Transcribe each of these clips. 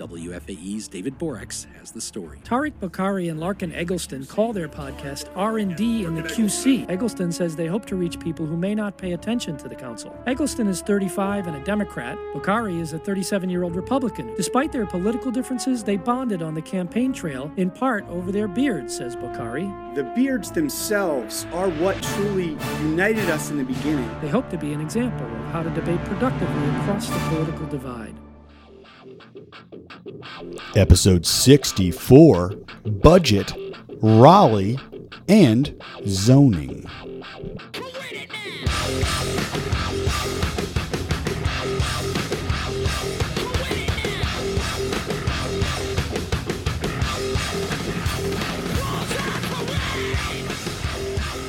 WFAE's David Boraks has the story. Tariq Bokhari and Larkin Egleston call their podcast R&D in the QC. Egleston says they hope to reach people who may not pay attention to the council. Egleston is 35 and a Democrat. Bokhari is a 37-year-old Republican. Despite their political differences, they bonded on the campaign trail in part over their beards, says Bokhari. The beards themselves are what truly united us in the beginning. They hope to be an example of how to debate productively across the political divide. Episode 64 Budget, Raleigh, and Zoning.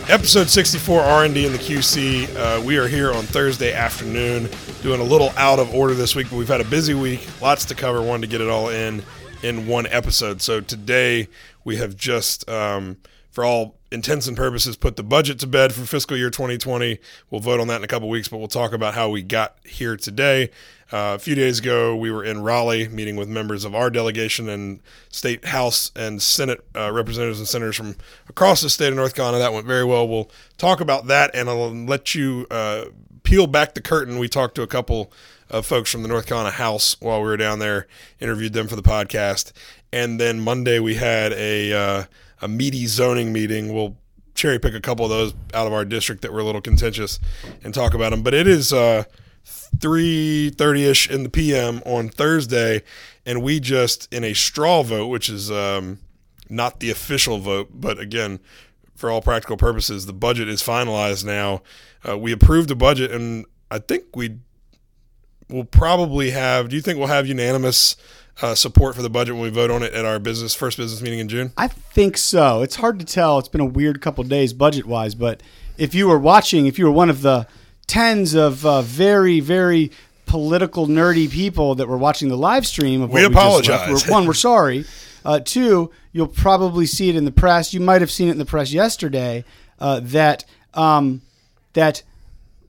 Episode 64 R&D in the QC. Uh, we are here on Thursday afternoon doing a little out of order this week, but we've had a busy week, lots to cover, wanted to get it all in in one episode. So today we have just, um, for all intents and purposes, put the budget to bed for fiscal year 2020. We'll vote on that in a couple weeks, but we'll talk about how we got here today. Uh, a few days ago, we were in Raleigh meeting with members of our delegation and state House and Senate uh, representatives and senators from across the state of North Carolina. That went very well. We'll talk about that and I'll let you uh, peel back the curtain. We talked to a couple of folks from the North Carolina House while we were down there, interviewed them for the podcast. And then Monday, we had a, uh, a meaty zoning meeting. We'll cherry pick a couple of those out of our district that were a little contentious and talk about them. But it is uh, 3.30ish in the p.m. on Thursday, and we just, in a straw vote, which is um, not the official vote, but again, for all practical purposes, the budget is finalized now. Uh, we approved the budget, and I think we will probably have. Do you think we'll have unanimous uh, support for the budget when we vote on it at our business first business meeting in June? I think so. It's hard to tell. It's been a weird couple days budget wise, but if you were watching, if you were one of the tens of uh, very, very political nerdy people that were watching the live stream of we apologize. We we're, one, we're sorry. Uh, two, you'll probably see it in the press. You might have seen it in the press yesterday uh, that um, that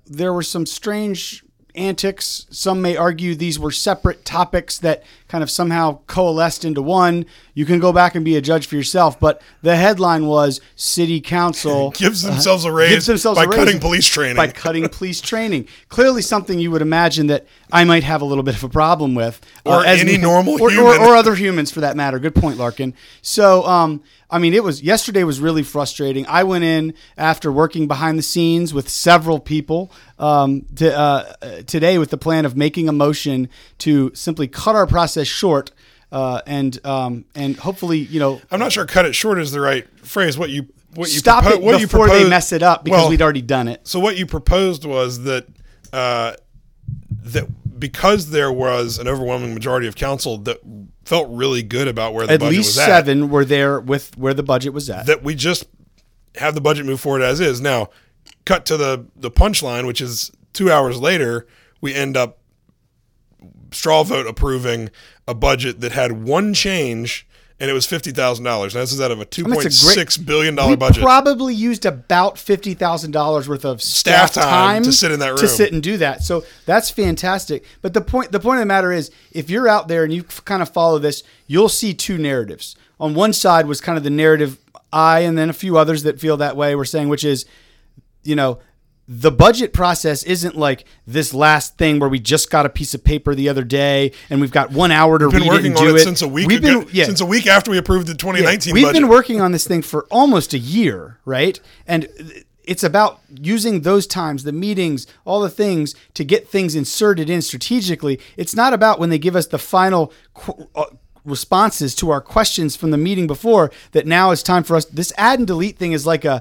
there were some strange antics. Some may argue these were separate topics that kind of somehow coalesced into one. You can go back and be a judge for yourself. But the headline was City Council gives themselves a raise gives themselves by a raise cutting police training. By cutting police training. Clearly, something you would imagine that I might have a little bit of a problem with, Or uh, as any normal or, human. or, or other humans for that matter. Good point, Larkin. So, um, I mean, it was yesterday was really frustrating. I went in after working behind the scenes with several people um, to, uh, today with the plan of making a motion to simply cut our process short. Uh, and um, and hopefully, you know, I'm not sure "cut it short" is the right phrase. What you what you stop propo- it what before they mess it up because well, we'd already done it. So what you proposed was that uh, that because there was an overwhelming majority of council that felt really good about where the At budget least was at, seven were there with where the budget was at. that we just have the budget move forward as is. Now, cut to the the punchline, which is two hours later, we end up straw vote approving a budget that had one change, and it was fifty thousand dollars. Now This is out of a two point it's a great- six billion dollar budget. probably used about fifty thousand dollars worth of Staff staff, time to sit in that room to sit and do that. So that's fantastic. But the point the point of the matter is, if you're out there and you kind of follow this, you'll see two narratives. On one side was kind of the narrative I and then a few others that feel that way were saying, which is, you know. The budget process isn't like this last thing where we just got a piece of paper the other day and we've got one hour to We've been read it working and on do it, it. since a week We've ago. been- yeah. Since a week after we approved the 2019 We've budget. been working on this thing for almost a year, right? And it's about using those times, the meetings, all the things to get things inserted in strategically. It's not about when they give us the final qu- uh, responses to our questions from the meeting before that now it's time for us. This add and delete thing is like a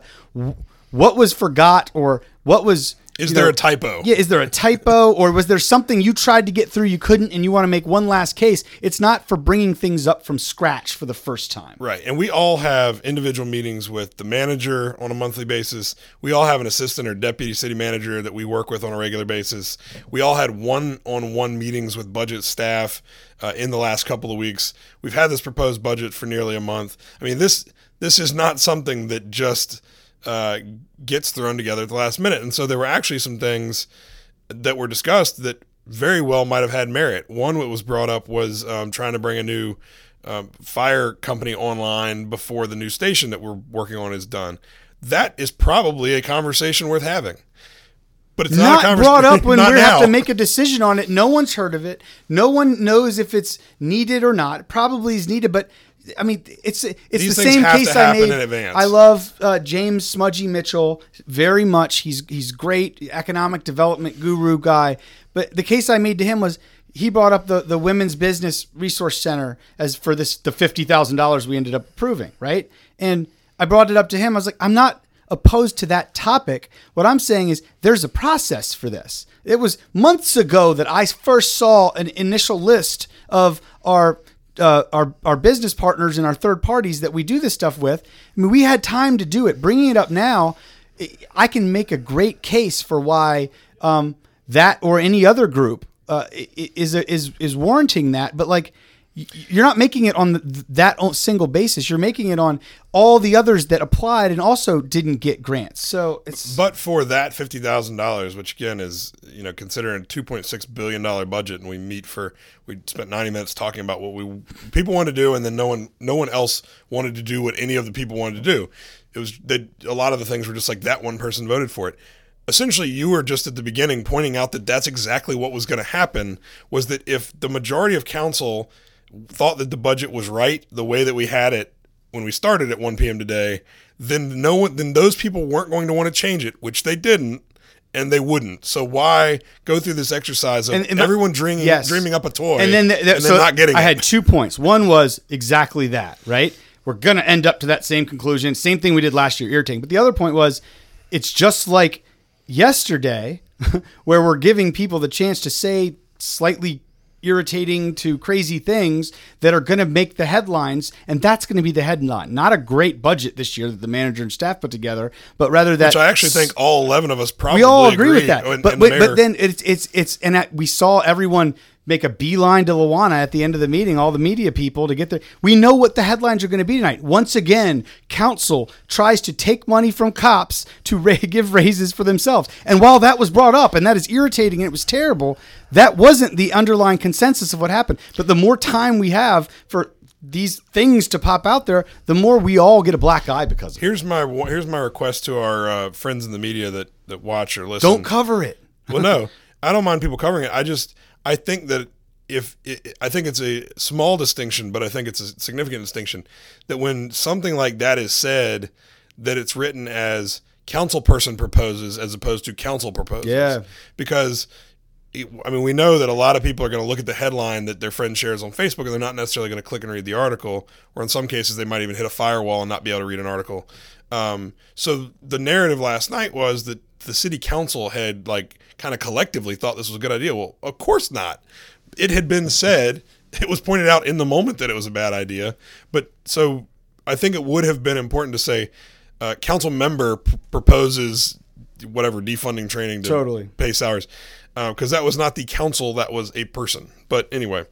what was forgot or what was. Is there know, a typo? Yeah, is there a typo or was there something you tried to get through you couldn't and you want to make one last case? It's not for bringing things up from scratch for the first time. Right. And we all have individual meetings with the manager on a monthly basis. We all have an assistant or deputy city manager that we work with on a regular basis. We all had one on one meetings with budget staff uh, in the last couple of weeks. We've had this proposed budget for nearly a month. I mean, this this is not something that just uh, gets thrown together at the last minute. And so there were actually some things that were discussed that very well might have had merit. One that was brought up was um, trying to bring a new um, fire company online before the new station that we're working on is done. That is probably a conversation worth having. But it's not, not a brought up when we have to make a decision on it. No one's heard of it. No one knows if it's needed or not. It probably is needed, but I mean, it's it's These the same case I made. I love uh, James Smuggie Mitchell very much. He's he's great economic development guru guy. But the case I made to him was he brought up the the Women's Business Resource Center as for this the fifty thousand dollars we ended up approving, right? And I brought it up to him. I was like, I'm not opposed to that topic. What I'm saying is there's a process for this. It was months ago that I first saw an initial list of our uh, our our business partners and our third parties that we do this stuff with. I mean, we had time to do it. Bringing it up now, I can make a great case for why um, that or any other group uh, is is is warranting that. But like you're not making it on that single basis. You're making it on all the others that applied and also didn't get grants. So it's but for that fifty thousand dollars, which again is you know considering a two point six billion dollar budget, and we meet for we spent ninety minutes talking about what we people wanted to do, and then no one no one else wanted to do what any of the people wanted to do. It was that a lot of the things were just like that one person voted for it. Essentially, you were just at the beginning pointing out that that's exactly what was going to happen. Was that if the majority of council thought that the budget was right the way that we had it when we started at 1 p.m. today, then no one, then those people weren't going to want to change it, which they didn't, and they wouldn't. So why go through this exercise of And- and- everyone dreaming yes. dreaming up a toy and then, the, the- and so not getting it. I it? had two points. One was exactly that, right? We're going to end up to that same conclusion. Same thing we did last year, irritating. But the other point was it's just like yesterday where we're giving people the chance to say slightly irritating to crazy things that are going to make the headlines and that's going to be the headline not a great budget this year that the manager and staff put together but rather that which I actually think all 11 of us probably we all agree, with that. and- but and but, the but then it's it's it's and we saw everyone make a beeline to LaWana at the end of the meeting, all the media people to get there. We know what the headlines are going to be tonight. Once again, council tries to take money from cops to ra- give raises for themselves. And while that was brought up and that is irritating and it was terrible, that wasn't the underlying consensus of what happened. But the more time we have for these things to pop out there, the more we all get a black eye because of it. here's my here's my request to our uh, friends in the media that that watch or listen. Don't cover it. well, no, I don't mind people covering it. I just I think that if it, I think it's a small distinction, but I think it's a significant distinction that when something like that is said, that it's written as council person proposes as opposed to council proposes. Yeah. because. I mean, we know that a lot of people are going to look at the headline that their friend shares on Facebook, and they're not necessarily going to click and read the article. Or in some cases, they might even hit a firewall and not be able to read an article. Um, so the narrative last night was that the city council had like kind of collectively thought this was a good idea. Well, of course not. It had been said, it was pointed out in the moment that it was a bad idea. But so I think it would have been important to say, uh, council member p- proposes whatever defunding training to Totally. pay salaries, because that was not the council, that was a person. But anyway,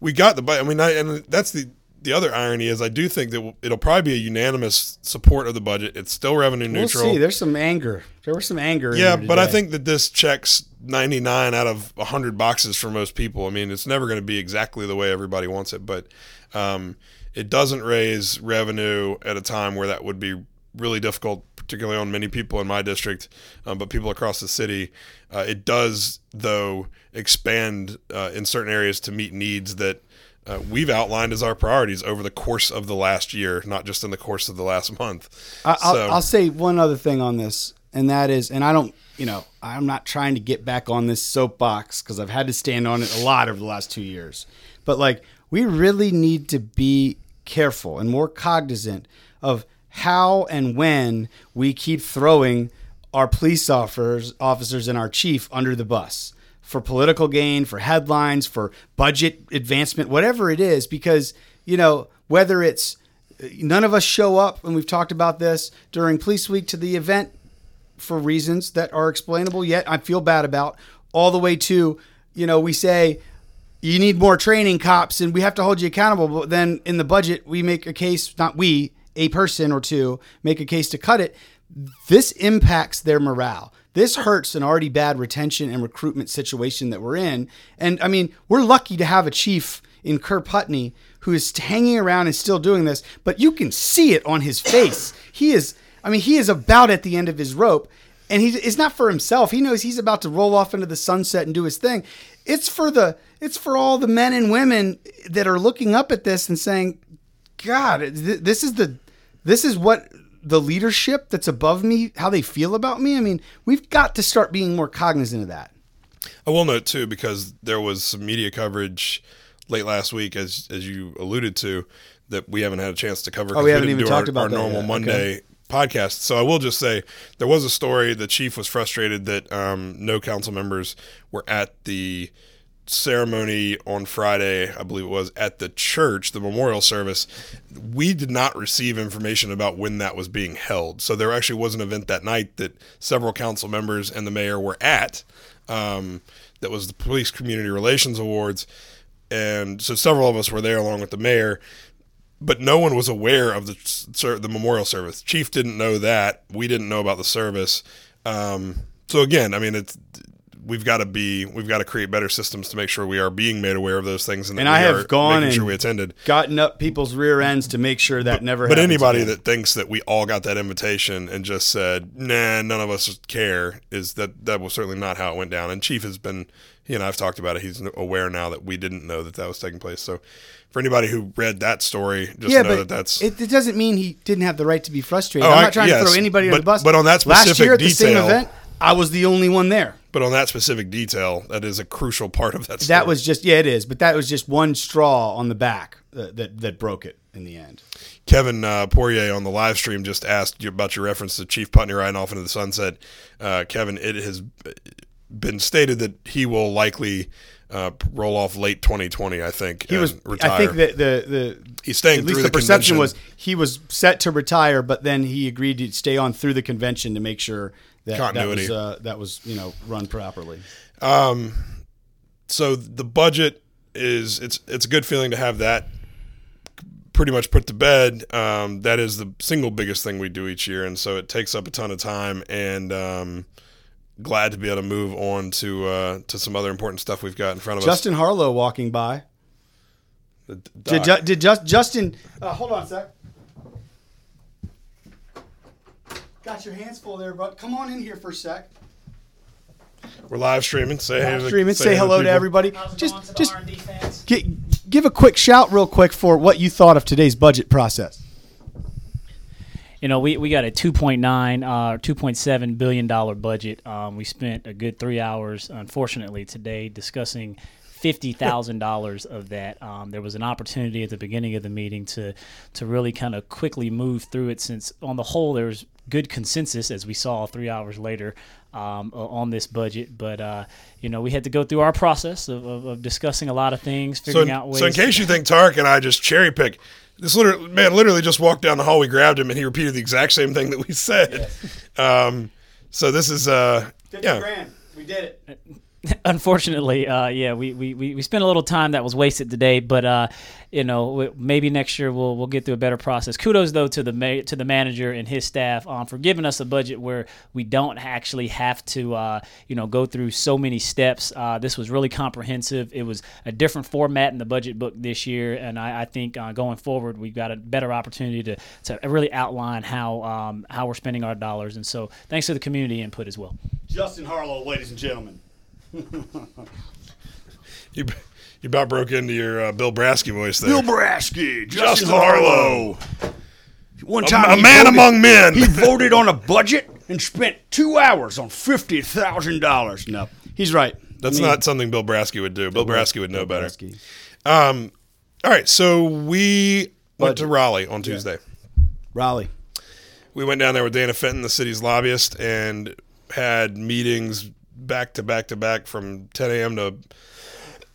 we got the. I mean, I, and that's the the other irony is I do think that it'll probably be a unanimous support of the budget. It's still revenue We'll neutral. see. There's some anger. There was some anger. Yeah, but I think that this checks 99 out of 100 boxes for most people. I mean, it's never going to be exactly the way everybody wants it, but um, it doesn't raise revenue at a time where that would be really difficult, particularly on many people in my district, um, but people across the city. Uh, it does, though, expand uh, in certain areas to meet needs that. Uh, we've outlined as our priorities over the course of the last year, not just in the course of the last month. I- I'll, So- I'll say one other thing on this, and that is, and I don't, you know, I'm not trying to get back on this soapbox because I've had to stand on it a lot over the last two years. But like, we really need to be careful and more cognizant of how and when we keep throwing our police officers, officers and our chief under the bus for political gain, for headlines, for budget advancement, whatever it is, because you know whether it's uh, none of us show up, and we've talked about this during Police Week to the event for reasons that are explainable, yet I feel bad about, all the way to, you know, we say you need more training cops and we have to hold you accountable, but then in the budget, we make a case, not we, a person or two, make a case to cut it. This impacts their morale. This hurts an already bad retention and recruitment situation that we're in. And I mean, we're lucky to have a chief in Kerr Putney who is hanging around and still doing this, but you can see it on his face. He is, I mean, he is about at the end of his rope. And he it's not for himself. He knows he's about to roll off into the sunset and do his thing. It's for the it's for all the men and women that are looking up at this and saying, God, th- this is the this is what the leadership that's above me, how they feel about me. I mean, we've got to start being more cognizant of that. I will note too because there was some media coverage late last week, as as you alluded to, that we haven't had a chance to cover. Oh, we haven't didn't even do talked our, about our normal yet. Monday podcast. So I will just say there was a story. The chief was frustrated that um, no council members were at the ceremony on Friday, I believe it was at the church, the memorial service. We did not receive information about when that was being held. So there actually was an event that night that several council members and the mayor were at. Um, that was the Police Community Relations Awards. And so several of us were there along with the mayor but no one was aware of the the memorial service. Chief didn't know that. We didn't know about the service. Um, so again, I mean, it's we've got to be we've got to create better systems to make sure we are being made aware of those things, and, And I have gone and sure we attended. Gotten up people's rear ends to make sure that never. But anybody again. that thinks that we all got that invitation and just said, "Nah, none of us care," is that that was certainly not how it went down. And Chief has been, you know, I've talked about it. He's aware now that we didn't know that that was taking place. So, for anybody who read that story, just yeah, know but that that's it, it doesn't mean he didn't have the right to be frustrated. Oh, I'm not trying yes, to throw anybody but- under the bus. but on that last year at the same event, I was the only one there. But on that specific detail, that is a crucial part of that. Story. That was just yeah, it is. But that was just one straw on the back that that, that broke it in the end. Kevin uh, Poirier on the live stream just asked you about your reference to Chief Putney riding off into the sunset. Uh, Kevin, it has been stated that he will likely uh, roll off late 2020. I think He and was. retire. I think that the the He's staying at least through the, the perception convention. was he was set to retire, but then he agreed to stay on through the convention to make sure that Continuity. that was uh, that was you know run properly. so the budget is it's it's a good feeling to have that pretty much put to bed. Um, that is the single biggest thing we do each year, and so it takes up a ton of time. And um, glad to be able to move on to uh, to some other important stuff we've got in front of us. Justin Harlow walking by. Did, did just Justin? Uh, hold on a sec. Got your hands full there, bud. Come on in here for a sec. We're live streaming. Say hey to the- Stream and say hello to people. everybody. How's Just going to just R&D fans? give a quick shout, real quick, for what you thought of today's budget process. You know, we, we got a 2.9, uh, 2.7 billion dollar budget. Um, we spent a good three hours, unfortunately, today discussing fifty thousand dollars of that. Um, there was an opportunity at the beginning of the meeting to to really kind of quickly move through it, since on the whole there's good consensus, as we saw three hours later. Um, on this budget, but uh, you know we had to go through our process of, of, of discussing a lot of things, So, figuring in- out ways. so in case you think Tariq and I just cherry pick, this literally, man literally just walked down the hall. We grabbed him and he repeated the exact same thing that we said. Um, so this is uh, yeah. grand. We did it. Unfortunately, uh, yeah, we, we, we spent a little time that was wasted today, but uh, you know maybe next year we'll we'll get through a better process. Kudos though to the ma- to the manager and his staff um, for giving us a budget where we don't actually have to uh, you know go through so many steps. Uh, this was really comprehensive. It was a different format in the budget book this year, and I, I think uh, going forward we've got a better opportunity to, to really outline how um, how we're spending our dollars. And so thanks to the community input as well. Justin Harlow, ladies and gentlemen. You you about broke into your uh, Bill Brasky voice there. Bill Brasky, Justin Harlow, One a, time, a he man voted- among men. He voted on a budget and spent two hours on fifty thousand dollars. No, he's right. That's I mean, not something Bill Brasky would do. Bill Brasky would know Bill better. Um, all right, so we went to Raleigh on Tuesday. Raleigh. We went down there with Dana Fenton, the city's lobbyist, and had meetings back to back to back from 10 a.m. to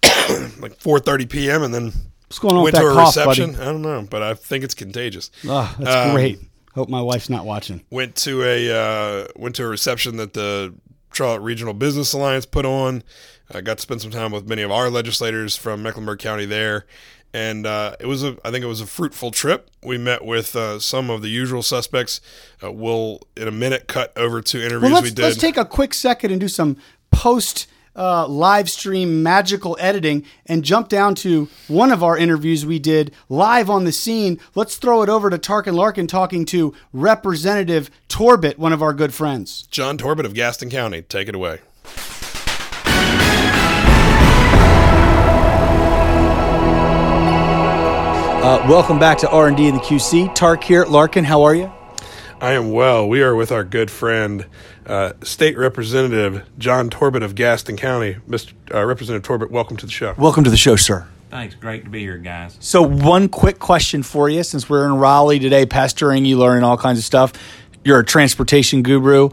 like 4:30 p.m. and then What's going on with went that to a cough, reception. buddy? I don't know, but I think it's contagious. Oh, that's Um, great. Hope my wife's not watching. Went to a uh, went to a reception that the Charlotte Regional Business Alliance put on. I got to spend some time with many of our legislators from Mecklenburg County there, and uh, it was a I think it was a fruitful trip. We met with uh, some of the usual suspects. Uh, we'll in a minute cut over to interviews Well, we did. let's take a quick second and do some post uh, live stream magical editing and jump down to one of our interviews we did live on the scene. Let's throw it over to Tarkin Larkin talking to Representative Torbett, one of our good friends. John Torbett of Gaston County. Take it away. Uh, welcome back to R&D in the QC. Tark here. Larkin, how are you? I am well. We are with our good friend, uh, State Representative John Torbett of Gaston County. Mr. Uh, Representative Torbett, welcome to the show. Welcome to the show, sir. Thanks. Great to be here, guys. So, one quick question for you since we're in Raleigh today, pestering you, learning all kinds of stuff. You're a transportation guru.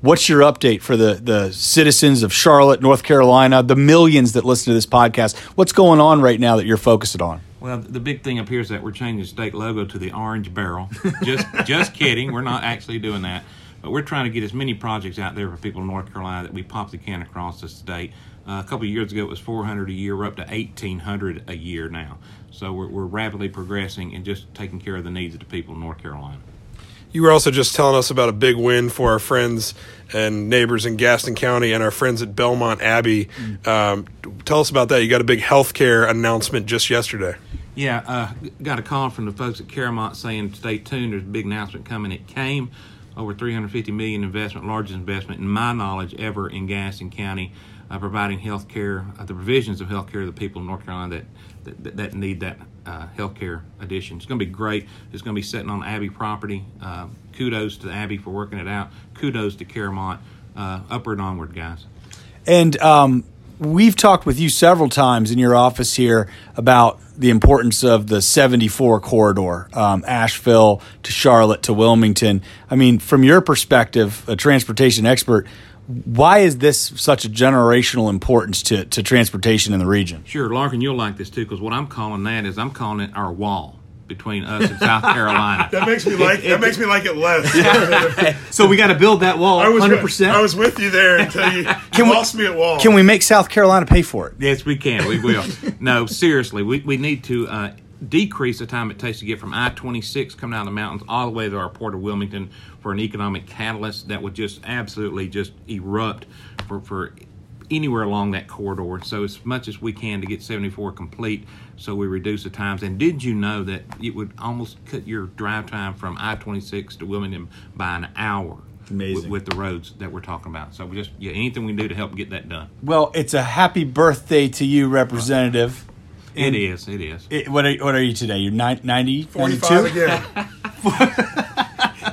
What's your update for the, the citizens of Charlotte, North Carolina, the millions that listen to this podcast? What's going on right now that you're focused on? Well, the big thing up here is that we're changing the state logo to the orange barrel. just, just kidding. We're not actually doing that, but we're trying to get as many projects out there for people in North Carolina that we possibly can across the state. Uh, a couple of years ago, it was 400 a year. We're up to 1,800 a year now. So we're, we're rapidly progressing and just taking care of the needs of the people in North Carolina. You were also just telling us about a big win for our friends and neighbors in Gaston County and our friends at Belmont Abbey. Um, tell us about that. You got a big healthcare announcement just yesterday. Yeah, uh, got a call from the folks at CaroMont saying, "Stay tuned. There's a big announcement coming." It came over 350 million investment, largest investment in my knowledge ever in Gaston County, uh, providing health care, uh, the provisions of health care to the people of North Carolina that that, that need that uh, health care addition. It's going to be great. It's going to be sitting on Abbey property. Uh, kudos to Abbey for working it out. Kudos to CaroMont. Uh, upward and onward, guys. And um, we've talked with you several times in your office here about the importance of the 74 corridor, um, Asheville to Charlotte to Wilmington. I mean, from your perspective, a transportation expert, why is this such a generational importance to, to transportation in the region? Sure, Larkin, you'll like this too, because what I'm calling that is I'm calling it our wall between us and South Carolina. That makes me like that makes me like it less. so we got to build that wall, I was hundred with, percent. I was with you there until you, you we- lost me at wall. Can we make South Carolina pay for it? Yes, we can. We will. no, seriously, we, we need to uh, decrease the time it takes to get from I 26 coming out of the mountains all the way to our port of Wilmington for an economic catalyst that would just absolutely just erupt for, for anywhere along that corridor. So, as much as we can to get 74 complete so we reduce the times. And did you know that it would almost cut your drive time from I 26 to Wilmington by an hour? Amazing. With, with the roads that we're talking about. So, we just, yeah, anything we can do to help get that done. Well, it's a happy birthday to you, Representative. It is, it is. It, what, are, what are you today? You're nine- 90, 45 92? again.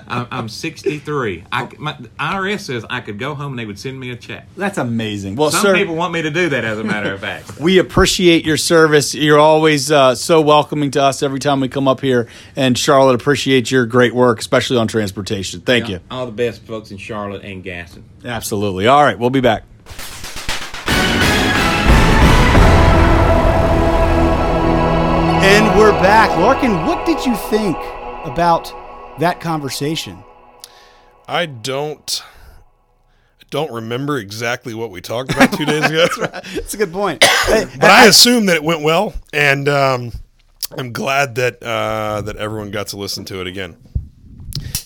I'm, I'm 63. I, my, the IRS says I could go home and they would send me a check. That's amazing. Well, Some sir, people want me to do that, as a matter of fact. we appreciate your service. You're always uh, so welcoming to us every time we come up here. And Charlotte appreciates your great work, especially on transportation. Thank you. All the best, folks in Charlotte and Gaston. Absolutely. All right, we'll be back. And we're back. Larkin, what did you think about that conversation? I don't don't remember exactly what we talked about two days ago. That's right. That's, a good point. But I assume that it went well, and um, I'm glad that uh, that everyone got to listen to it again.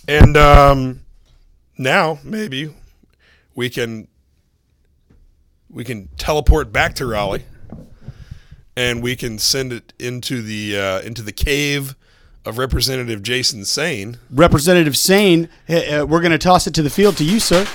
And um, now maybe we can we can teleport back to Raleigh, and we can send it into the uh, into the cave of Representative Jason Saine. Representative Saine, uh, we're going to toss it to the field to you, sir.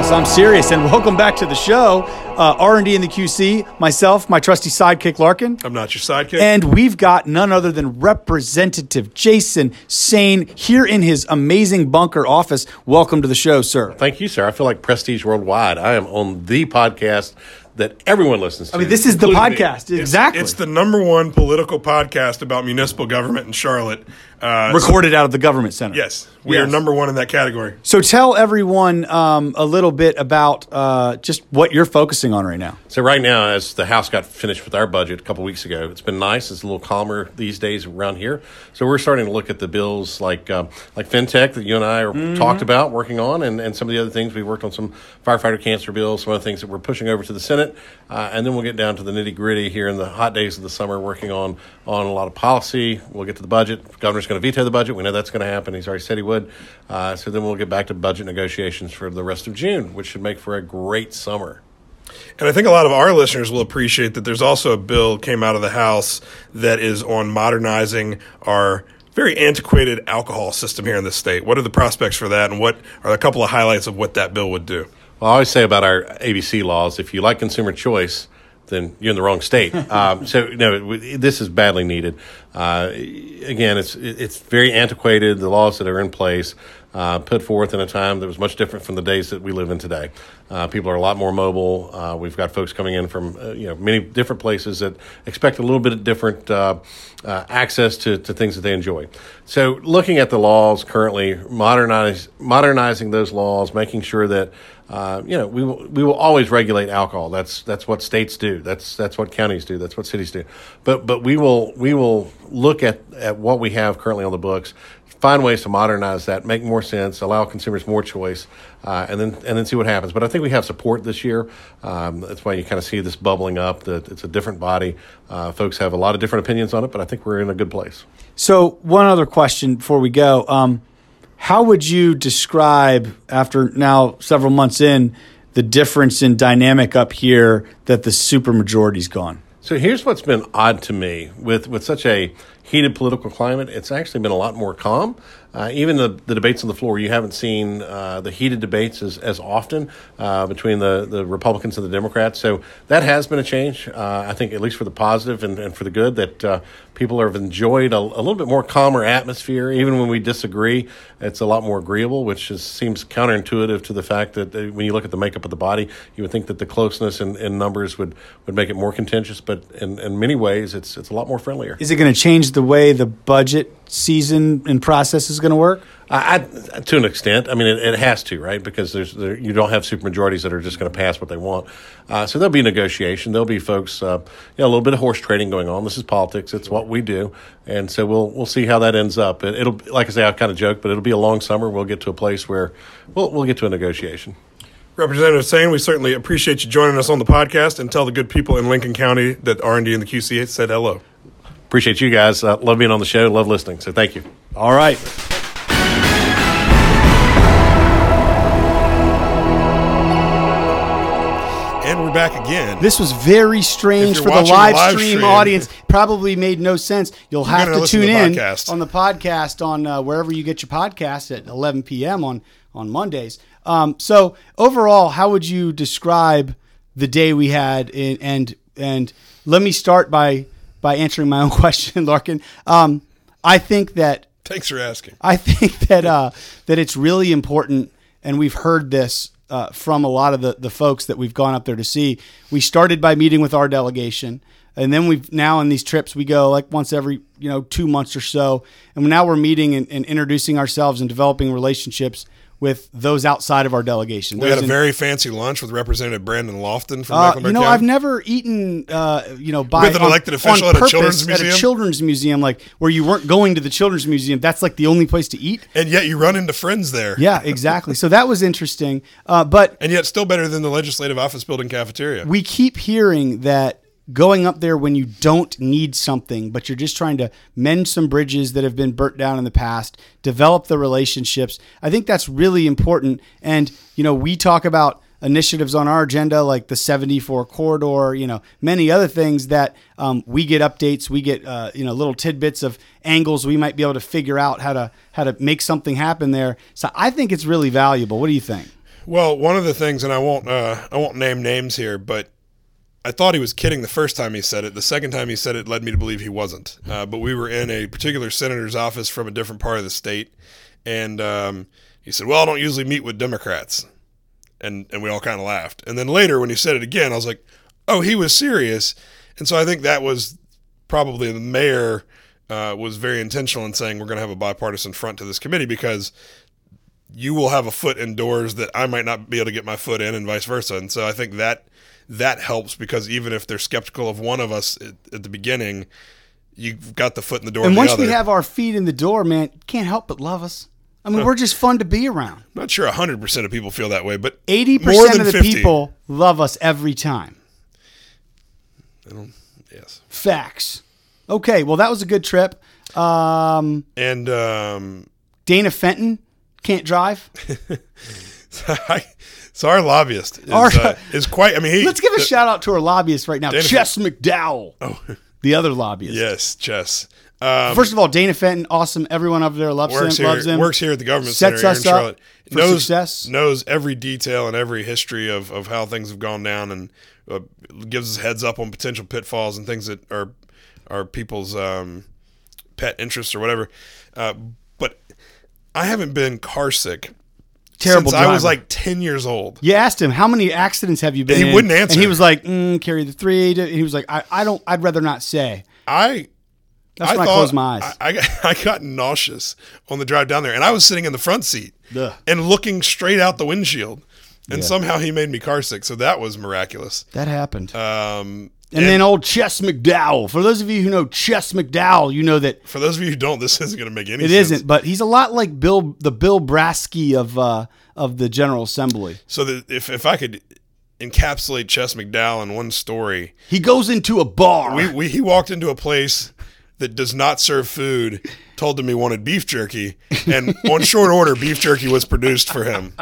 Yes, I'm serious, and welcome back to the show. Uh, R&D in the QC, myself, my trusty sidekick Larkin, I'm not your sidekick. and we've got none other than Representative Jason Saine here in his amazing bunker office. Welcome to the show, sir. Thank you, sir. I feel like Prestige Worldwide. I am on the podcast that everyone listens to. I mean, this is the including me. podcast, exactly. It's the number one political podcast about municipal government in Charlotte. Uh, recorded out of the government center. yes, we are number one in that category. So tell everyone um, a little bit about uh, just what you're focusing on right now. So right now, as the House got finished with our budget a couple weeks ago, it's been nice. It's a little calmer these days around here. So we're starting to look at the bills like um, like fintech that you and I are talked about working on, and, and some of the other things. We worked on some firefighter cancer bills, some other things that we're pushing over to the Senate, uh, and then we'll get down to the nitty gritty here in the hot days of the summer, working on on a lot of policy. We'll get to the budget. Governor's going to veto the budget. We know that's going to happen. He's already said he would. Uh, so then we'll get back to budget negotiations for the rest of June, which should make for a great summer. And I think a lot of our listeners will appreciate that there's also a bill came out of the House that is on modernizing our very antiquated alcohol system here in the state. What are the prospects for that, and what are a couple of highlights of what that bill would do? Well, I always say about our ABC laws, if you like consumer choice, then you're in the wrong state. um, so, no, this is badly needed. Uh, again, it's it's very antiquated. The laws that are in place uh, put forth in a time that was much different from the days that we live in today. Uh, people are a lot more mobile. Uh, we've got folks coming in from uh, you know many different places that expect a little bit of different uh, uh, access to, to things that they enjoy. So, looking at the laws currently, modernize modernizing those laws, making sure that uh, you know, we will, we will always regulate alcohol. That's that's what states do. That's that's what counties do. That's what cities do. But but we will we will look at, at what we have currently on the books, find ways to modernize that, make more sense, allow consumers more choice, uh, and then and then see what happens. But I think we have support this year. Um, that's why you kind of see this bubbling up. That it's a different body. Uh, folks have a lot of different opinions on it, but I think we're in a good place. So one other question before we go: um, How would you describe, after now several months in, the difference in dynamic up here that the supermajority's gone? So here's what's been odd to me with, with such a heated political climate. It's actually been a lot more calm. Uh, even the, the debates on the floor, you haven't seen uh, the heated debates as, as often uh, between the, the Republicans and the Democrats. So that has been a change, uh, I think, at least for the positive and, and for the good, that uh, people have enjoyed a, a little bit more calmer atmosphere. Even when we disagree, it's a lot more agreeable, which is, seems counterintuitive to the fact that uh, when you look at the makeup of the body, you would think that the closeness in, in numbers would, would make it more contentious. But in, in many ways, it's, it's a lot more friendlier. Is it going to change the way the budget season and process is going to work? I, I, to an extent, I mean, it, it has to, right? Because there's there, you don't have supermajorities that are just going to pass what they want. Uh, so there'll be negotiation. There'll be folks, uh, you know, a little bit of horse trading going on. This is politics. It's what we do, and so we'll we'll see how that ends up. It, it'll, like I say, I kind of joke, but it'll be a long summer. We'll get to a place where we'll we'll get to a negotiation. Representative Saine, we certainly appreciate you joining us on the podcast and tell the good people in Lincoln County that R&D and the QC said hello. Appreciate you guys. Uh, love being on the show. Love listening. So thank you. All right. We're back again. This was very strange for the live, live stream, stream- audience. Probably made no sense. You'll have gonna tune to in podcast. on the podcast on uh, wherever you get your podcast at 11 p.m. on on Mondays. Um, so overall, how would you describe the day we had? In, and and let me start by by answering my own question, Larkin. Um, I think that Thanks for asking. I think that uh, that it's really important, and we've heard this uh, from a lot of the, the folks that we've gone up there to see. We started by meeting with our delegation, and then we've now on these trips we go like once every you know two months or so, and now we're meeting and, and introducing ourselves and developing relationships with those outside of our delegation. We Those had a in- very fancy lunch with Representative Brandon Lofton from uh, Mecklenburg you know, County. I've never eaten, uh, you know, by With an on- elected official at a children's purpose At museum? a children's museum, like where you weren't going to the children's museum. That's like the only place to eat. and yet you run into friends there. Yeah, exactly. so that was interesting. Uh, but And yet still better than the legislative office building cafeteria. we keep hearing that going up there when you don't need something, but you're just trying to mend some bridges that have been burnt down in the past, develop the relationships. I think that's really important. And, you know, we talk about initiatives on our agenda like the 74 corridor, you know, many other things that um, we get updates, we get, uh, you know, little tidbits of angles we might be able to figure out how to how to make something happen there. So I think it's really valuable. What do you think? Well, one of the things, and I won't, uh, I won't name names here, but I thought he was kidding the first time he said it. The second time he said it led me to believe he wasn't. Uh, but we were in a particular senator's office from a different part of the state, and um, he said, "Well, I don't usually meet with Democrats," and and we all kind of laughed. And then later, when he said it again, I was like, "Oh, he was serious." And so I think that was probably the mayor uh, was very intentional in saying we're going to have a bipartisan front to this committee because you will have a foot in doors that I might not be able to get my foot in, and vice versa. And so I think that that helps because even if they're skeptical of one of us at, at the beginning, you've got the foot in the door. And once other. we have our feet in the door, man, can't help but love us. I mean, we're just fun to be around. I'm not sure 100% of people feel that way, but Eighty more percent than of the 50. people love us every time. I don't, Yes. Facts. Okay, well, that was a good trip. Um, And um, Dana Fenton can't drive. so our lobbyist is, Our- uh, is quite. I mean, he, Let's give a the- shout out to our lobbyist right now, Dana Chess McDowell, the other lobbyist. Yes, Chess. Um, First of all, Dana Fenton, awesome. Everyone up there loves works him. here, loves him. works here at the government Sets center us here in up Charlotte. knows success. knows every detail and every history of, of how things have gone down, and uh, gives us heads up on potential pitfalls and things that are are people's um, pet interests or whatever. Uh, but I haven't been car sick Terrible since I was like ten years old. You asked him how many accidents have you been? He in?" wouldn't answer. and he was like, mm, "Carry the three. And he was like, "I, I don't. I'd rather not say." I That's I when I thought- closed my eyes. I, I, got, I got nauseous on the drive down there, and I was sitting in the front seat Ugh. and looking straight out the windshield, and Yeah. somehow he made me car sick. So that was miraculous. that happened. Um, and, then old Chess McDowell. For those of you who know Chess McDowell, you know that for those of you who don't, this isn't going to make any it sense. isn't. But he's a lot like Bill, the Bill Brasky of uh, of the General Assembly. So that if if I could encapsulate Chess McDowell in one story, He goes into a bar. we, we he walked into a place that does not serve food, told him he wanted beef jerky, and on short order, beef jerky was produced for him.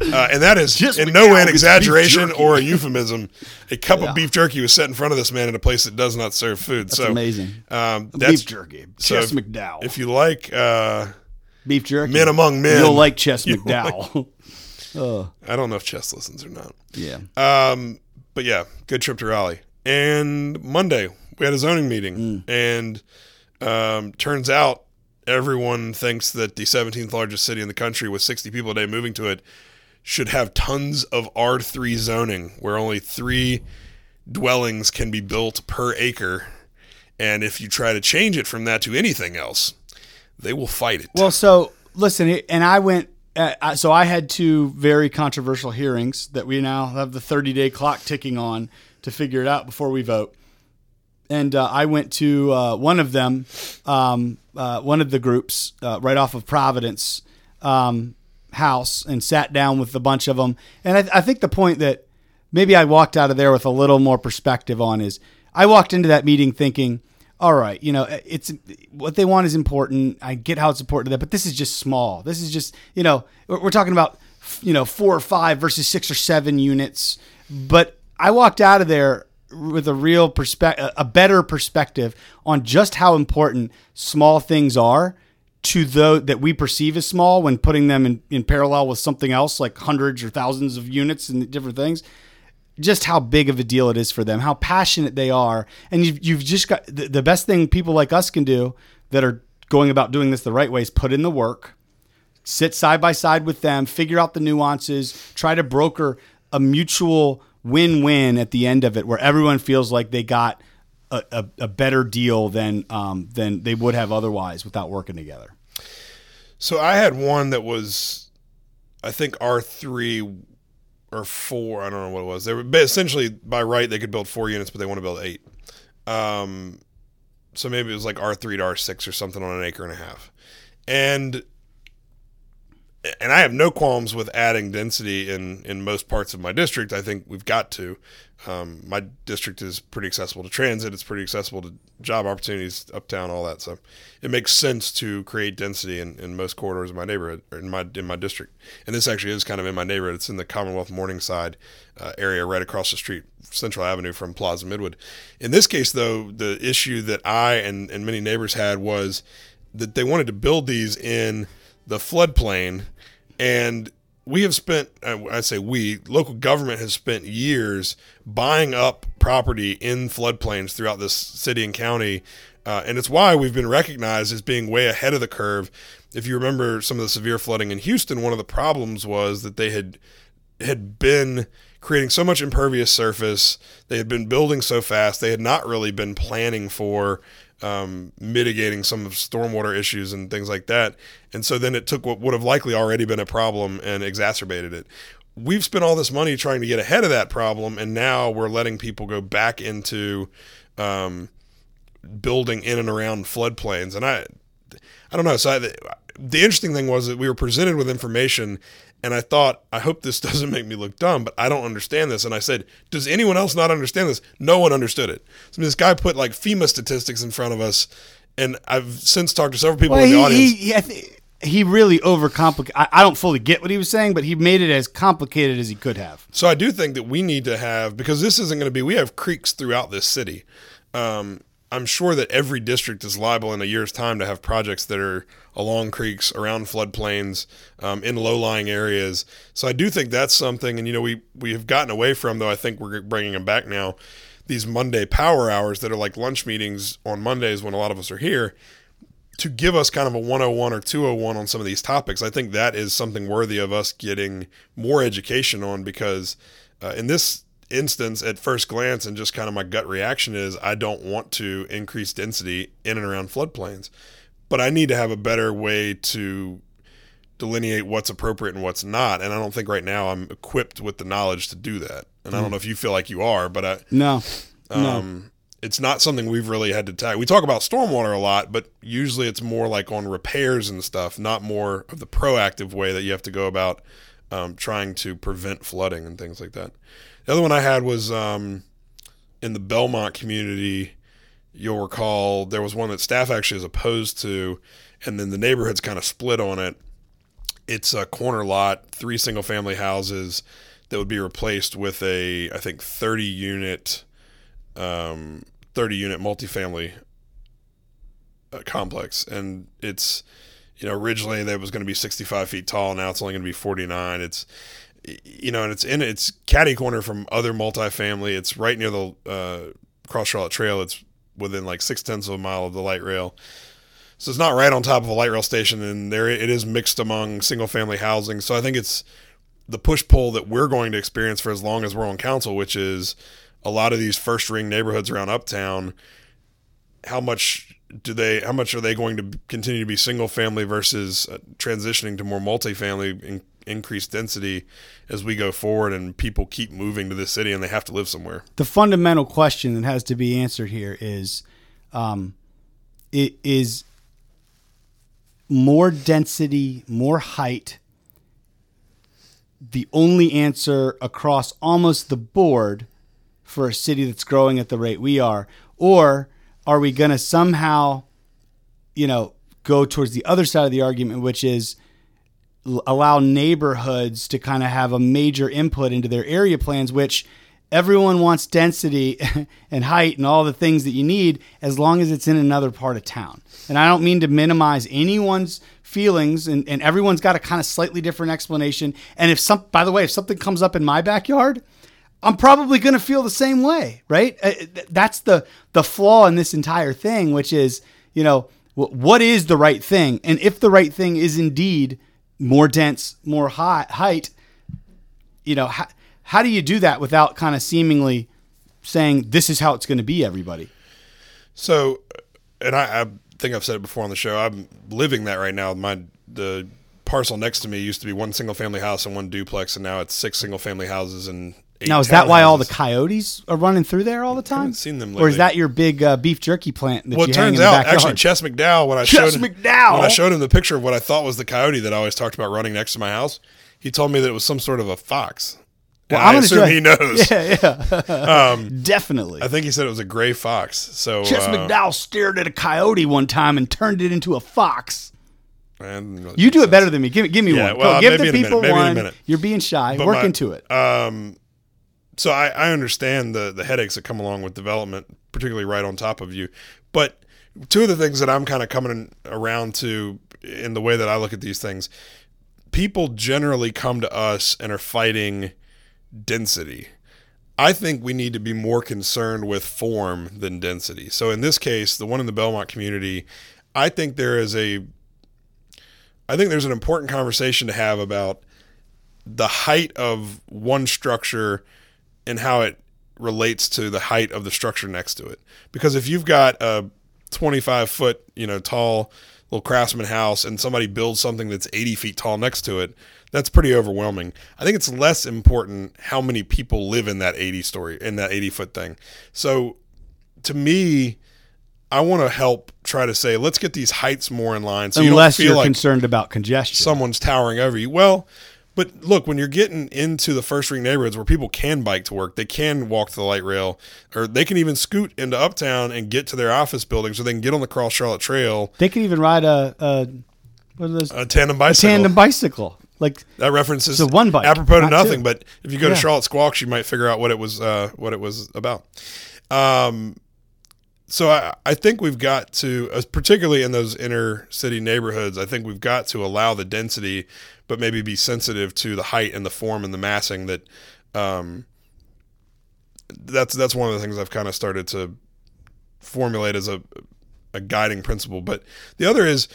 Uh, and that is Just in no way an exaggeration or a euphemism. A cup Yeah. of beef jerky was set in front of this man in a place that does not serve food. That's so amazing. Um, that's beef jerky. so Chess if- McDowell. If you like uh, beef jerky. men among men, You'll like Chess like- McDowell. oh, I don't know if Chess listens or not. yeah. Um, but yeah, good trip to Raleigh. And Monday we had a zoning meeting, Mm. and um, turns out everyone thinks that the 17th largest city in the country with 60 people a day moving to it should have tons of R3 zoning, where only three dwellings can be built per acre. And if you try to change it from that to anything else, they will fight it. Well, so listen, and I went. Uh, so I had two very controversial hearings that we now have the 30 day clock ticking on to figure it out before we vote. And uh, I went to uh, one of them, um, uh, one of the groups uh, right off of Providence um, House, and sat down with a bunch of them. And I, I think the point that maybe I walked out of there with a little more perspective on is I walked into that meeting thinking, all right, you know, it's what they want is important. I get how it's important to them, but this is just small. This is just, you know, we're talking about, you know, four or five versus six or seven units. But I walked out of there with a real perspective, a better perspective on just how important small things are to those that we perceive as small when putting them in, in parallel with something else like hundreds or thousands of units and different things just how big of a deal it is for them, how passionate they are. And you've, you've just got the, the best thing people like us can do that are going about doing this the right way is put in the work, sit side by side with them, figure out the nuances, try to broker a mutual win win at the end of it where everyone feels like they got a, a, a better deal than, um, than they would have otherwise without working together. So I had one that was, I think R three or four. I don't know what it was. They were essentially by right they could build four units, but they want to build eight. Um, so maybe it was like R three to R six or something on an acre and a half, and and I have no qualms with adding density in in most parts of my district. I think we've got to. Um, my district is pretty accessible to transit. It's pretty accessible to job opportunities uptown, all that. So it makes sense to create density in, in most corridors of my neighborhood or in my in my district. And this actually is kind of in my neighborhood. It's in the Commonwealth Morningside uh, area, right across the street, Central Avenue from Plaza Midwood. In this case, though, the issue that I and, and many neighbors had was that they wanted to build these in the floodplain and we have spent i say we local government has spent years buying up property in floodplains throughout this city and county uh, and it's why we've been recognized as being way ahead of the curve. If you remember some of the severe flooding in houston one of the problems was that they had had been creating so much impervious surface they had been building so fast they had not really been planning for um, mitigating some of stormwater issues and things like that. And so then it took what would have likely already been a problem and exacerbated it. We've spent all this money trying to get ahead of that problem, and now we're letting people go back into um, building in and around floodplains. And I, I don't know. So I, the interesting thing was that we were presented with information, and I thought, I hope this doesn't make me look dumb, but I don't understand this. And I said, Does anyone else not understand this? No one understood it. So this guy put like FEMA statistics in front of us, and I've since talked to several people Well, in the he, audience. he, thi- he really overcomplicated. I, I don't fully get what he was saying, but he made it as complicated as he could have. So I do think that we need to have because this isn't going to be. We have creeks throughout this city. Um, I'm sure that every district is liable in a year's time to have projects that are along creeks, around floodplains, um, in low-lying areas. So I do think that's something. And you know, we we have gotten away from though. I think we're bringing them back now. These Monday power hours that are like lunch meetings on Mondays when a lot of us are here to give us kind of a 101 or 201 on some of these topics. I think that is something worthy of us getting more education on because uh, in this instance, at first glance, and just kind of my gut reaction is I don't want to increase density in and around floodplains, but I need to have a better way to delineate what's appropriate and what's not. And I don't think right now I'm equipped with the knowledge to do that. And I don't know if you feel like you are, but I, No, no. um, it's not something we've really had to tackle. We talk about stormwater a lot, but usually it's more like on repairs and stuff, not more of the proactive way that you have to go about um, trying to prevent flooding and things like that. The other one I had was um, in the Belmont community. You'll recall there was one that staff actually is opposed to, and then the neighborhood's kind of split on it. It's a corner lot, three single family houses that would be replaced with a, I think, 30 unit um, 30 unit multifamily uh, complex and it's you know originally that was going to be 65 feet tall now it's only going to be 49 it's you know and it's in it's caddy corner from other multifamily. It's right near the uh, cross charlotte trail. It's within like six tenths of a mile of the light rail. So it's not right on top of a light rail station and there it is mixed among single family housing. So i think it's the push pull that we're going to experience for as long as we're on council which is a lot of these first ring neighborhoods around uptown how much do they how much are they going to continue to be single family versus uh, transitioning to more multifamily in, increased density as we go forward and people keep moving to this city and they have to live somewhere the fundamental question that has to be answered here is um, it is more density, more height the only answer across almost the board for a city that's growing at the rate we are? Or are we going to somehow, you know, go towards the other side of the argument, which is allow neighborhoods to kind of have a major input into their area plans, which everyone wants density and height and all the things that you need as long as it's in another part of town. And I don't mean to minimize anyone's feelings and, and everyone's got a kind of slightly different explanation. And if some by the way, if something comes up in my backyard, I'm probably going to feel the same way, right? Uh, That's the the flaw in this entire thing, which is, you know, what is the right thing? And if the right thing is indeed more dense, more high, height, you know, how, how do you do that without kind of seemingly saying this is how it's going to be, everybody? So, and I, I think I've said it before on the show. I'm living that right now. My the parcel next to me used to be one single family house and one duplex, and now it's six single family houses and. Now, is that why all the coyotes are running through there all the time? seen them Or is that your big uh, beef jerky plant that Well, it turns out actually Chess McDowell when I Chess showed him, McDowell? when I showed him the picture of what I thought was the coyote that I always talked about running next to my house, he told me that it was some sort of a fox. Well, I assume show- he knows. Yeah, yeah. Um, Definitely. I think he said it was a gray fox. So Chess uh, McDowell stared at a coyote one time and turned it into a fox. and- You do it better than me. Give, give me Yeah, one. well, Go, give the in a minute, people maybe in a one. You're being shy. But Work my- into it. Um, so I, I understand the the headaches that come along with development, particularly right on top of you. But two of the things that I'm kind of coming around to in the way that I look at these things, people generally come to us and are fighting density. I think we need to be more concerned with form than density. So in this case, the one in the Belmont community, I think there is a I think there's an important conversation to have about the height of one structure and how it relates to the height of the structure next to it. Because if you've got a 25 foot, you know, tall little craftsman house and somebody builds something that's 80 feet tall next to it, that's pretty overwhelming. I think it's less important how many people live in that 80 story, in that 80 foot thing. So to me, I want to help try to say, let's get these heights more in line. So Unless you don't feel you're like concerned about congestion. someone's towering over you. Well, but look, when you're getting into the first ring neighborhoods where people can bike to work, they can walk to the light rail, or they can even scoot into uptown and get to their office buildings, or they can get on the Cross Charlotte Trail, they can even ride a, a what are those? a tandem bicycle. tandem bicycle. Like That references a one bike, apropos to not nothing. two. But if you go to Charlotte Squawks, you might figure out what it was uh, what it was about. Um, so I, I think we've got to, uh, particularly in those inner city neighborhoods, I think we've got to allow the density, but maybe be sensitive to the height and the form and the massing that. Um, that's that's one of the things I've kind of started to formulate as a a guiding principle. But the other is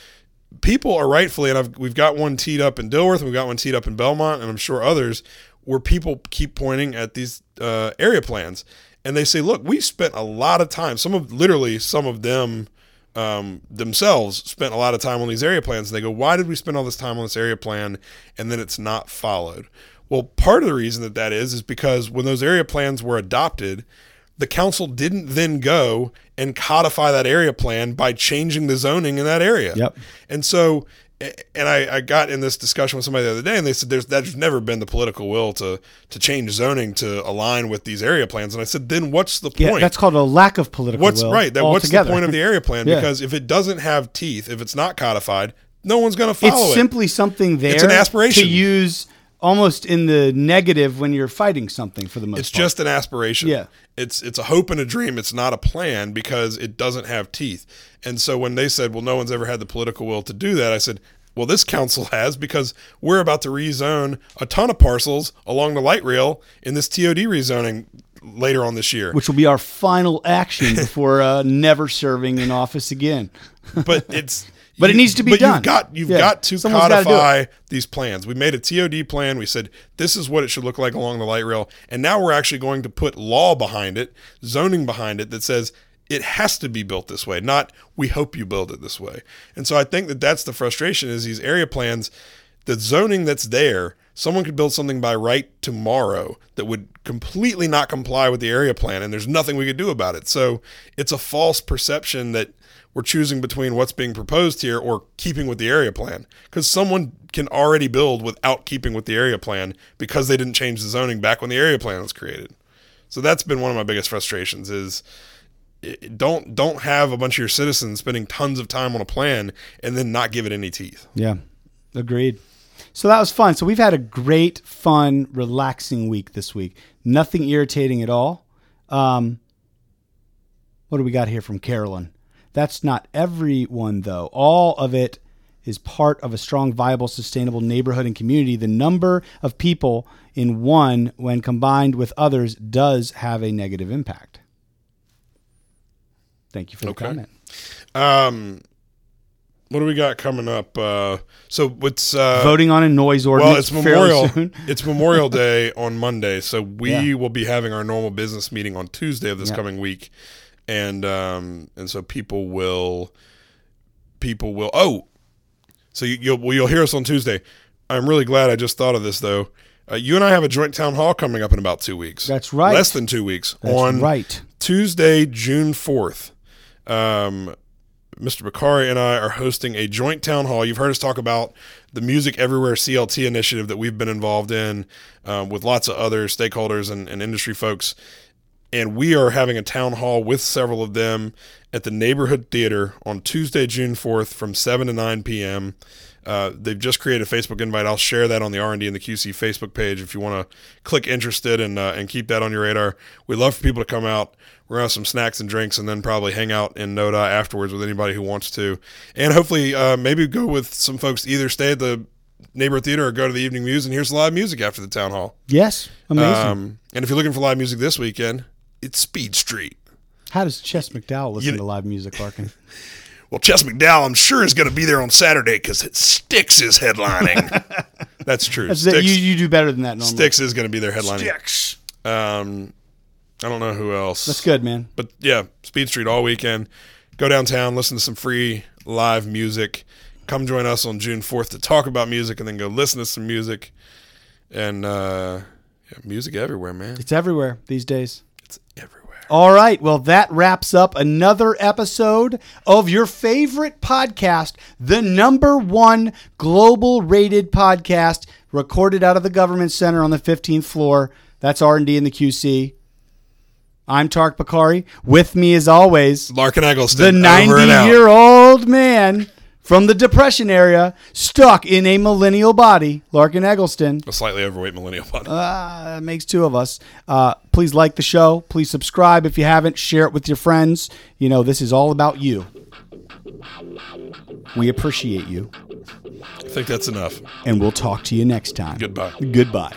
people are rightfully, and I've, we've got one teed up in Dilworth, we've got one teed up in Belmont, and I'm sure others, where people keep pointing at these uh, area plans, and they say, "Look, we spent a lot of time. Some of literally some of them." Um, themselves spent a lot of time on these area plans. And they go, why did we spend all this time on this area plan and then it's not followed? Well, part of the reason that that is is because when those area plans were adopted, the council didn't then go and codify that area plan by changing the zoning in that area. Yep. And so, and I, I got in this discussion with somebody the other day, and they said there's there's never been the political will to to change zoning to align with these area plans. And I said, then what's the yeah, point? that's called a lack of political what's will. right? That what's the point of the area plan? Yeah. Because if it doesn't have teeth, if it's not codified, no one's going to follow it's it. It's simply something there It's an aspiration. to use almost in the negative when you're fighting something for the most It's part. just an aspiration. Yeah. It's it's a hope and a dream. It's not a plan because it doesn't have teeth. And so when they said, "Well, no one's ever had the political will to do that," I said, "Well, this council has because we're about to rezone a ton of parcels along the light rail in this TOD rezoning later on this year." which will be our final action before uh, never serving in office again. but it's But it needs to be but done. You've got you've Yeah. got to Someone's codify these plans. We made a TOD plan. We said this is what it should look like along the light rail, and now we're actually going to put law behind it, zoning behind it that says it has to be built this way. Not we hope you build it this way. And so I think that that's the frustration is these area plans, the zoning that's there. Someone could build something by right tomorrow that would completely not comply with the area plan, and there's nothing we could do about it. So it's a false perception that we're choosing between what's being proposed here or keeping with the area plan because someone can already build without keeping with the area plan because they didn't change the zoning back when the area plan was created so that's been one of my biggest frustrations is don't don't have a bunch of your citizens spending tons of time on a plan and then not give it any teeth Yeah, agreed. So that was fun. So we've had a great, fun, relaxing week this week. Nothing irritating at all. Um, what do we got here from Carolyn? That's not everyone, though. All of it is part of a strong, viable, sustainable neighborhood and community. The number of people in one, when combined with others, does have a negative impact. Thank you for the Okay. comment. um what do we got coming up uh so what's uh Voting on a noise ordinance. well, it's Memorial. soon. it's Memorial Day on Monday, so we Yeah. will be having our normal business meeting on Tuesday of this Yeah. coming week, and um, and so people will, people will. Oh, so you, you'll well, you'll hear us on Tuesday. I'm really glad I just thought of this though. Uh, you and I have a joint town hall coming up in about two weeks. That's right. Less than two weeks. That's on right. Tuesday, June 4th, um, Mr. Bokhari and I are hosting a joint town hall. You've heard us talk about the Music Everywhere CLT initiative that we've been involved in um, with lots of other stakeholders and, and industry folks. And we are having a town hall with several of them at the Neighborhood Theater on Tuesday, June 4th from 7 to 9 p.m. Uh, they've just created a Facebook invite. I'll share that on the R&D and the QC Facebook page if you want to click interested and uh, and keep that on your radar. We'd love for people to come out. We're gonna have some snacks and drinks, and then probably hang out in Noda afterwards with anybody who wants to, and hopefully uh, maybe go with some folks. Either stay at the neighborhood theater or go to the evening muse and hear some live music after the town hall. Yes, amazing. Um, and if you're looking for live music this weekend, it's Speed Street. How does Chess McDowell listen You- to live music, Larkin? Well, Chess McDowell, I'm sure, is going to be there on Saturday because Styx is headlining. That's true. That's Styx, you, you do better than that normally. Styx is going to be there headlining. Um, I don't know who else. That's good, man. But yeah, Speed Street all weekend. go downtown, listen to some free live music. Come join us on June 4th to talk about music and then go listen to some music. And uh, yeah, music everywhere, man. It's everywhere these days. All right. Well, that wraps up another episode of your favorite podcast, the number one global rated podcast, recorded out of the government center on the 15th floor. That's R&D in the QC. I'm Tariq Bokhari. With me, as always, Larkin Egleston. the over and 90 out. year old man from the Depression area, stuck in a millennial body, Larkin Egleston. A slightly overweight millennial body. Ah, that makes two of us. Uh, please like the show. Please subscribe if you haven't. Share it with your friends. You know, this is all about you. We appreciate you. I think that's enough. And we'll talk to you next time. Goodbye. Goodbye.